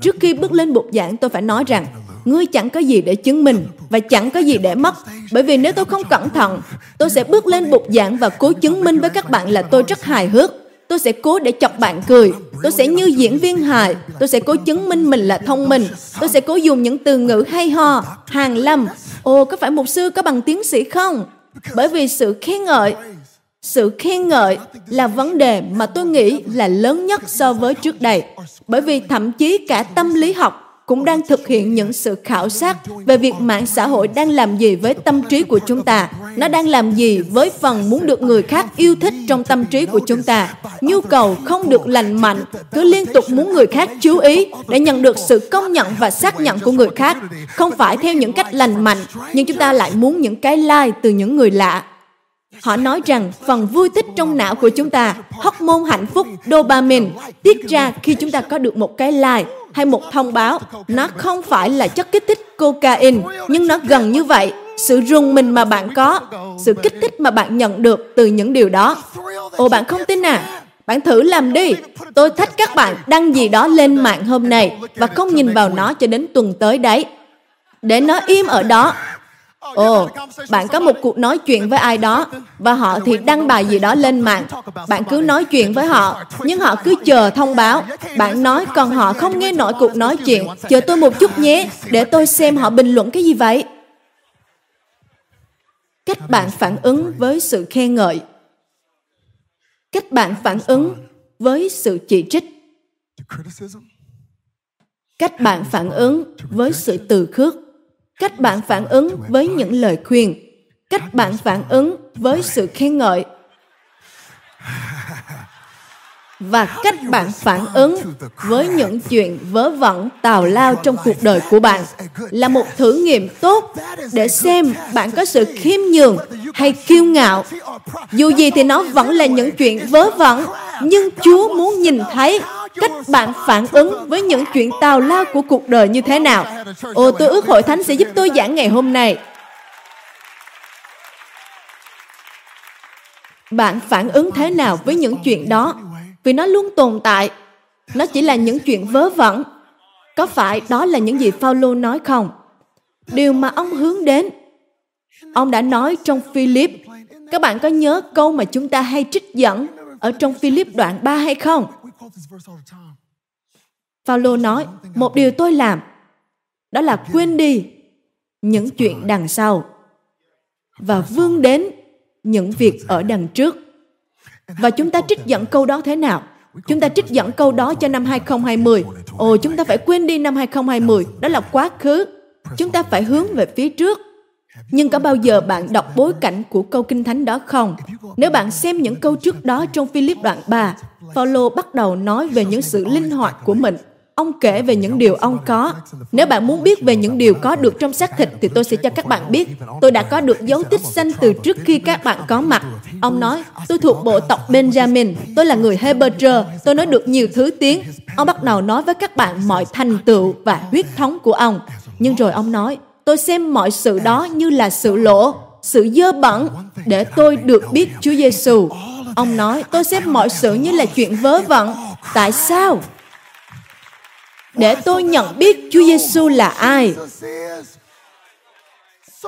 S1: Trước khi bước lên bục giảng, tôi phải nói rằng, ngươi chẳng có gì để chứng minh và chẳng có gì để mất. Bởi vì nếu tôi không cẩn thận, tôi sẽ bước lên bục giảng và cố chứng minh với các bạn là tôi rất hài hước. Tôi sẽ cố để chọc bạn cười. Tôi sẽ như diễn viên hài. Tôi sẽ cố chứng minh mình là thông minh. Tôi sẽ cố dùng những từ ngữ hay ho, hàng lâm, Ồ, có phải mục sư có bằng tiến sĩ không? Bởi vì sự khen ngợi, sự khen ngợi là vấn đề mà tôi nghĩ là lớn nhất so với trước đây. Bởi vì thậm chí cả tâm lý học cũng đang thực hiện những sự khảo sát về việc mạng xã hội đang làm gì với tâm trí của chúng ta. Nó đang làm gì với phần muốn được người khác yêu thích trong tâm trí của chúng ta. Nhu cầu không được lành mạnh, cứ liên tục muốn người khác chú ý để nhận được sự công nhận và xác nhận của người khác. Không phải theo những cách lành mạnh, nhưng chúng ta lại muốn những cái like từ những người lạ. Họ nói rằng phần vui thích trong não của chúng ta, hormone hạnh phúc dopamine, tiết ra khi chúng ta có được một cái like hay một thông báo. Nó không phải là chất kích thích cocaine, nhưng nó gần như vậy. Sự rùng mình mà bạn có, sự kích thích mà bạn nhận được từ những điều đó. Ồ, bạn không tin à? Bạn thử làm đi. Tôi thách các bạn đăng gì đó lên mạng hôm nay và không nhìn vào nó cho đến tuần tới đấy. Để nó im ở đó Ồ, bạn có một cuộc nói chuyện với ai đó và họ thì đăng bài gì đó lên mạng. Bạn cứ nói chuyện với họ, nhưng họ cứ chờ thông báo. Bạn nói còn họ không nghe nổi cuộc nói chuyện. Chờ tôi một chút nhé, để tôi xem họ bình luận cái gì vậy. cách bạn phản ứng với sự khen ngợi cách bạn phản ứng với sự chỉ trích cách bạn phản ứng với sự từ khước cách bạn phản ứng với những lời khuyên. Cách bạn phản ứng với sự khen ngợi. Và cách bạn phản ứng với những chuyện vớ vẩn, tào lao trong cuộc đời của bạn là một thử nghiệm tốt để xem bạn có sự khiêm nhường hay kiêu ngạo. Dù gì thì nó vẫn là những chuyện vớ vẩn, nhưng chúa muốn nhìn thấy cách bạn phản ứng với những chuyện tào lao của cuộc đời như thế nào? Ồ, tôi ước hội thánh sẽ giúp tôi giảng ngày hôm nay. Bạn phản ứng thế nào với những chuyện đó? Vì nó luôn tồn tại. Nó chỉ là những chuyện vớ vẩn. Có phải đó là những gì Phaolô nói không? Điều mà ông hướng đến, ông đã nói trong Philip. Các bạn có nhớ câu mà chúng ta hay trích dẫn ở trong Philip đoạn 3 hay không? Phaolô nói, một điều tôi làm, đó là quên đi những chuyện đằng sau và vươn đến những việc ở đằng trước. Và chúng ta trích dẫn câu đó thế nào? Chúng ta trích dẫn câu đó cho năm 2020. Ồ, chúng ta phải quên đi năm 2020. Đó là quá khứ. Chúng ta phải hướng về phía trước. Nhưng có bao giờ bạn đọc bối cảnh của câu kinh thánh đó không? Nếu bạn xem những câu trước đó trong Philip đoạn 3, Paulo bắt đầu nói về những sự linh hoạt của mình Ông kể về những điều ông có. Nếu bạn muốn biết về những điều có được trong xác thịt thì tôi sẽ cho các bạn biết. Tôi đã có được dấu tích xanh từ trước khi các bạn có mặt. Ông nói, tôi thuộc bộ tộc Benjamin. Tôi là người Hebrew. Tôi nói được nhiều thứ tiếng. Ông bắt đầu nói với các bạn mọi thành tựu và huyết thống của ông. Nhưng rồi ông nói, tôi xem mọi sự đó như là sự lỗ, sự dơ bẩn để tôi được biết Chúa Giêsu. Ông nói, tôi xem mọi sự như là chuyện vớ vẩn. Tại sao? để tôi nhận biết Chúa Giêsu là ai.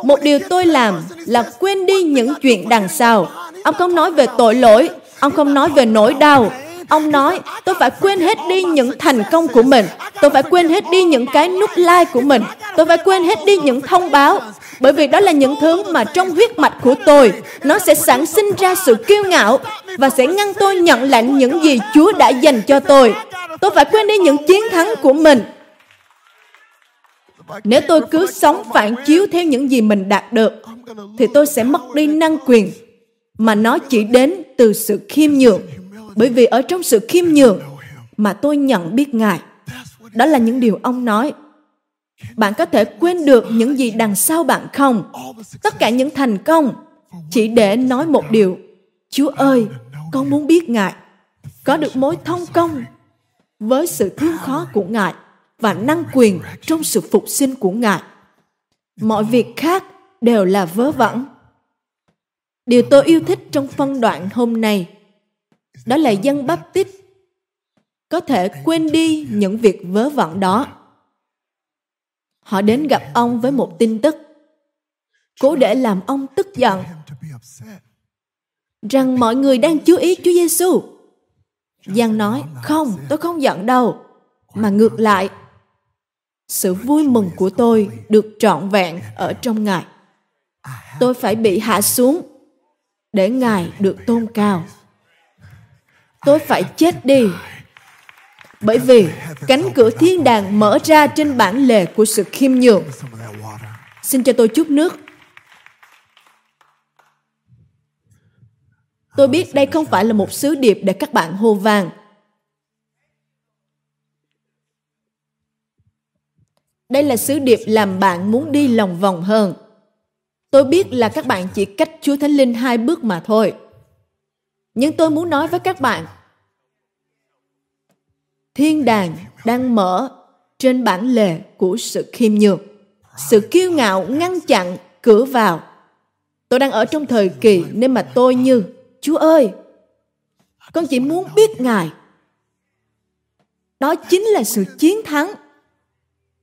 S1: Một điều tôi làm là quên đi những chuyện đằng sau. Ông không nói về tội lỗi, ông không nói về nỗi đau. Ông nói, tôi phải quên hết đi những thành công của mình. Tôi phải quên hết đi những cái nút like của mình. Tôi phải quên hết đi những thông báo. Bởi vì đó là những thứ mà trong huyết mạch của tôi, nó sẽ sản sinh ra sự kiêu ngạo và sẽ ngăn tôi nhận lãnh những gì Chúa đã dành cho tôi. Tôi phải quên đi những chiến thắng của mình. Nếu tôi cứ sống phản chiếu theo những gì mình đạt được, thì tôi sẽ mất đi năng quyền mà nó chỉ đến từ sự khiêm nhường. Bởi vì ở trong sự khiêm nhường mà tôi nhận biết Ngài. Đó là những điều ông nói. Bạn có thể quên được những gì đằng sau bạn không? Tất cả những thành công chỉ để nói một điều. Chúa ơi, con muốn biết Ngài. Có được mối thông công với sự thương khó của Ngài và năng quyền trong sự phục sinh của Ngài. Mọi việc khác đều là vớ vẩn. Điều tôi yêu thích trong phân đoạn hôm nay đó là dân bắp tít có thể quên đi những việc vớ vẩn đó. Họ đến gặp ông với một tin tức cố để làm ông tức giận rằng mọi người đang chú ý Chúa Giêsu Giang nói, không, tôi không giận đâu. Mà ngược lại, sự vui mừng của tôi được trọn vẹn ở trong Ngài. Tôi phải bị hạ xuống để Ngài được tôn cao. Tôi phải chết đi bởi vì cánh cửa thiên đàng mở ra trên bản lề của sự khiêm nhường. Xin cho tôi chút nước. Tôi biết đây không phải là một sứ điệp để các bạn hô vang. Đây là sứ điệp làm bạn muốn đi lòng vòng hơn. Tôi biết là các bạn chỉ cách Chúa Thánh Linh hai bước mà thôi. Nhưng tôi muốn nói với các bạn, thiên đàng đang mở trên bản lề của sự khiêm nhường. Sự kiêu ngạo ngăn chặn cửa vào. Tôi đang ở trong thời kỳ nên mà tôi như Chúa ơi, con chỉ muốn biết Ngài. Đó chính là sự chiến thắng.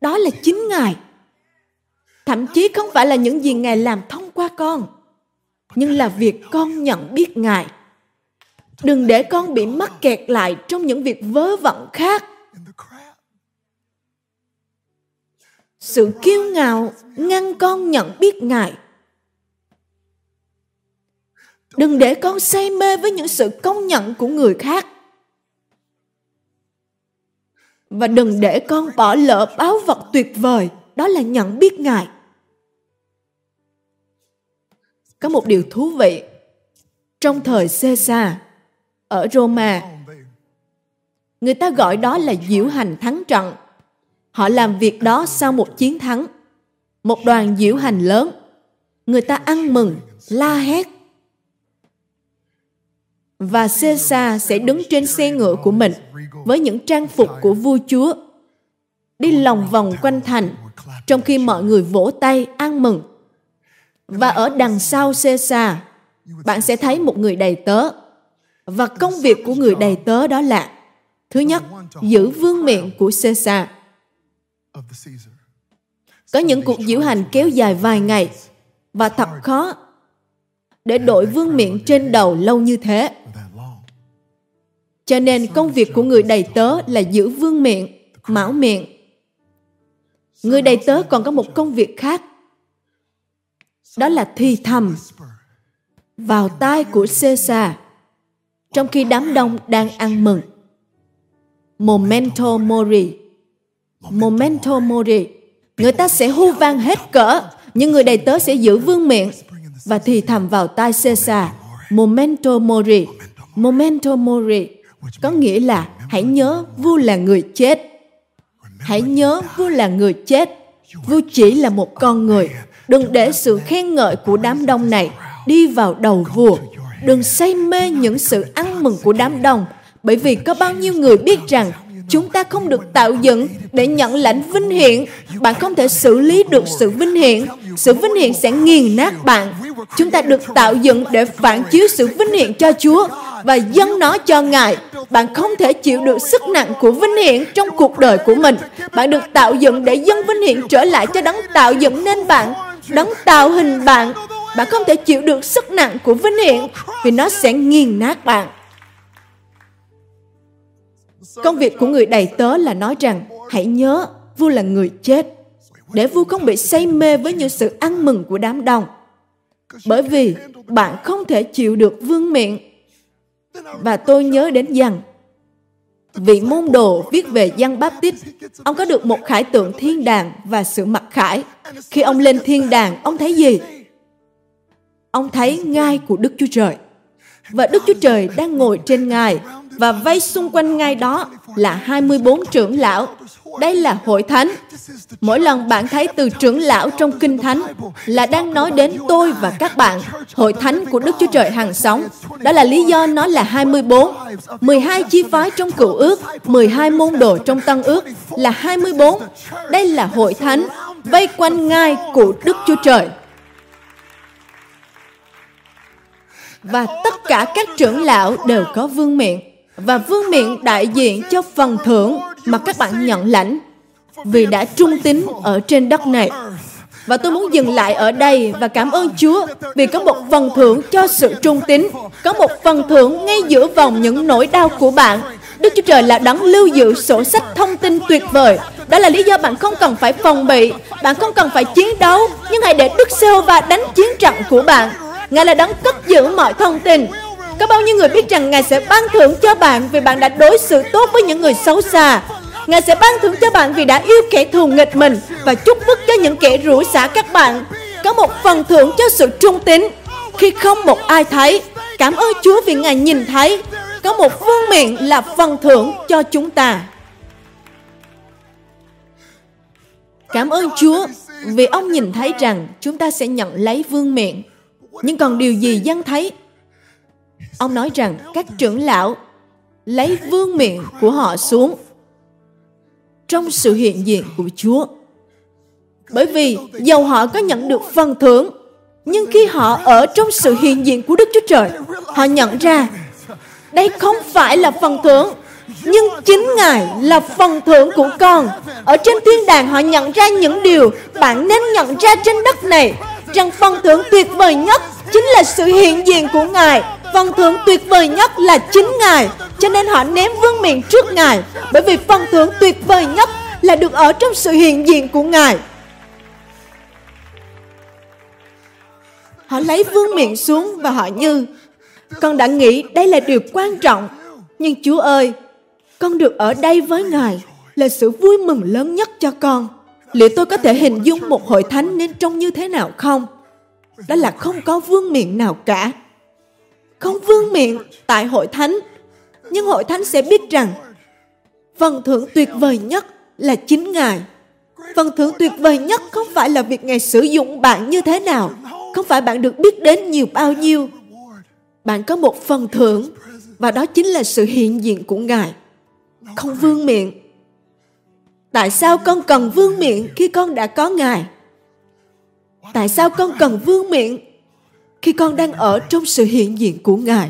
S1: Đó là chính Ngài. Thậm chí không phải là những gì Ngài làm thông qua con, nhưng là việc con nhận biết Ngài. Đừng để con bị mắc kẹt lại trong những việc vớ vẩn khác. Sự kiêu ngạo ngăn con nhận biết Ngài. Đừng để con say mê với những sự công nhận của người khác. Và đừng để con bỏ lỡ báo vật tuyệt vời, đó là nhận biết Ngài. Có một điều thú vị. Trong thời Caesar, ở Roma, người ta gọi đó là diễu hành thắng trận. Họ làm việc đó sau một chiến thắng. Một đoàn diễu hành lớn. Người ta ăn mừng, la hét. Và Caesar sẽ đứng trên xe ngựa của mình với những trang phục của vua chúa đi lòng vòng quanh thành trong khi mọi người vỗ tay ăn mừng và ở đằng sau Caesar bạn sẽ thấy một người đầy tớ và công việc của người đầy tớ đó là thứ nhất giữ vương miện của Caesar có những cuộc diễu hành kéo dài vài ngày và thật khó để đội vương miện trên đầu lâu như thế cho nên công việc của người đầy tớ là giữ vương miệng, mão miệng. Người đầy tớ còn có một công việc khác. Đó là thi thầm vào tai của Caesar trong khi đám đông đang ăn mừng. Momento mori. Momento mori. Người ta sẽ hô vang hết cỡ, nhưng người đầy tớ sẽ giữ vương miệng và thì thầm vào tai Caesar. Momento mori. Momento mori có nghĩa là hãy nhớ vua là người chết hãy nhớ vua là người chết vua chỉ là một con người đừng để sự khen ngợi của đám đông này đi vào đầu vua đừng say mê những sự ăn mừng của đám đông, bởi vì có bao nhiêu người biết rằng chúng ta không được tạo dựng để nhận lãnh vinh hiển. Bạn không thể xử lý được sự vinh hiển. Sự vinh hiển sẽ nghiền nát bạn. Chúng ta được tạo dựng để phản chiếu sự vinh hiển cho chúa và dâng nó cho ngài. Bạn không thể chịu được sức nặng của vinh hiển trong cuộc đời của mình. Bạn được tạo dựng để dâng vinh hiển trở lại cho đấng tạo dựng nên bạn, đấng tạo hình bạn bạn không thể chịu được sức nặng của vinh hiển vì nó sẽ nghiền nát bạn công việc của người đầy tớ là nói rằng hãy nhớ vua là người chết để vua không bị say mê với những sự ăn mừng của đám đông bởi vì bạn không thể chịu được vương miệng và tôi nhớ đến rằng vị môn đồ viết về Giăng Baptist, ông có được một khải tượng thiên đàng và sự mặc khải. Khi ông lên thiên đàng, ông thấy gì? Ông thấy ngai của Đức Chúa Trời. Và Đức Chúa Trời đang ngồi trên ngai và vây xung quanh ngai đó là 24 trưởng lão đây là hội thánh. Mỗi lần bạn thấy từ trưởng lão trong kinh thánh là đang nói đến tôi và các bạn, hội thánh của Đức Chúa Trời hàng sống. Đó là lý do nó là 24. 12 chi phái trong cựu ước, 12 môn đồ trong tân ước là 24. Đây là hội thánh vây quanh ngai của Đức Chúa Trời. Và tất cả các trưởng lão đều có vương miện và vương miện đại diện cho phần thưởng mà các bạn nhận lãnh vì đã trung tín ở trên đất này. Và tôi muốn dừng lại ở đây và cảm ơn Chúa vì có một phần thưởng cho sự trung tín, có một phần thưởng ngay giữa vòng những nỗi đau của bạn. Đức Chúa Trời là đấng lưu giữ sổ sách thông tin tuyệt vời. Đó là lý do bạn không cần phải phòng bị, bạn không cần phải chiến đấu, nhưng hãy để Đức Sêu và đánh chiến trận của bạn. Ngài là đấng cất giữ mọi thông tin. Có bao nhiêu người biết rằng Ngài sẽ ban thưởng cho bạn vì bạn đã đối xử tốt với những người xấu xa, Ngài sẽ ban thưởng cho bạn vì đã yêu kẻ thù nghịch mình và chúc phúc cho những kẻ rủa xả các bạn. Có một phần thưởng cho sự trung tín. Khi không một ai thấy, cảm ơn Chúa vì Ngài nhìn thấy. Có một vương miệng là phần thưởng cho chúng ta. Cảm ơn Chúa vì ông nhìn thấy rằng chúng ta sẽ nhận lấy vương miện. Nhưng còn điều gì dân thấy? Ông nói rằng các trưởng lão lấy vương miện của họ xuống trong sự hiện diện của Chúa. Bởi vì dầu họ có nhận được phần thưởng, nhưng khi họ ở trong sự hiện diện của Đức Chúa Trời, họ nhận ra đây không phải là phần thưởng, nhưng chính Ngài là phần thưởng của con. Ở trên thiên đàng họ nhận ra những điều bạn nên nhận ra trên đất này, rằng phần thưởng tuyệt vời nhất chính là sự hiện diện của Ngài phần thưởng tuyệt vời nhất là chính Ngài. Cho nên họ ném vương miện trước Ngài. Bởi vì phần thưởng tuyệt vời nhất là được ở trong sự hiện diện của Ngài. Họ lấy vương miện xuống và họ như, con đã nghĩ đây là điều quan trọng. Nhưng Chúa ơi, con được ở đây với Ngài là sự vui mừng lớn nhất cho con. Liệu tôi có thể hình dung một hội thánh nên trông như thế nào không? Đó là không có vương miện nào cả. Không vương miện tại hội thánh. Nhưng hội thánh sẽ biết rằng, phần thưởng tuyệt vời nhất là chính Ngài. Phần thưởng tuyệt vời nhất không phải là việc Ngài sử dụng bạn như thế nào. Không phải bạn được biết đến nhiều bao nhiêu. Bạn có một phần thưởng, và đó chính là sự hiện diện của Ngài. Không vương miệng. Tại sao con cần vương miệng khi con đã có Ngài? Tại sao con cần vương miệng khi con đang ở trong sự hiện diện của Ngài?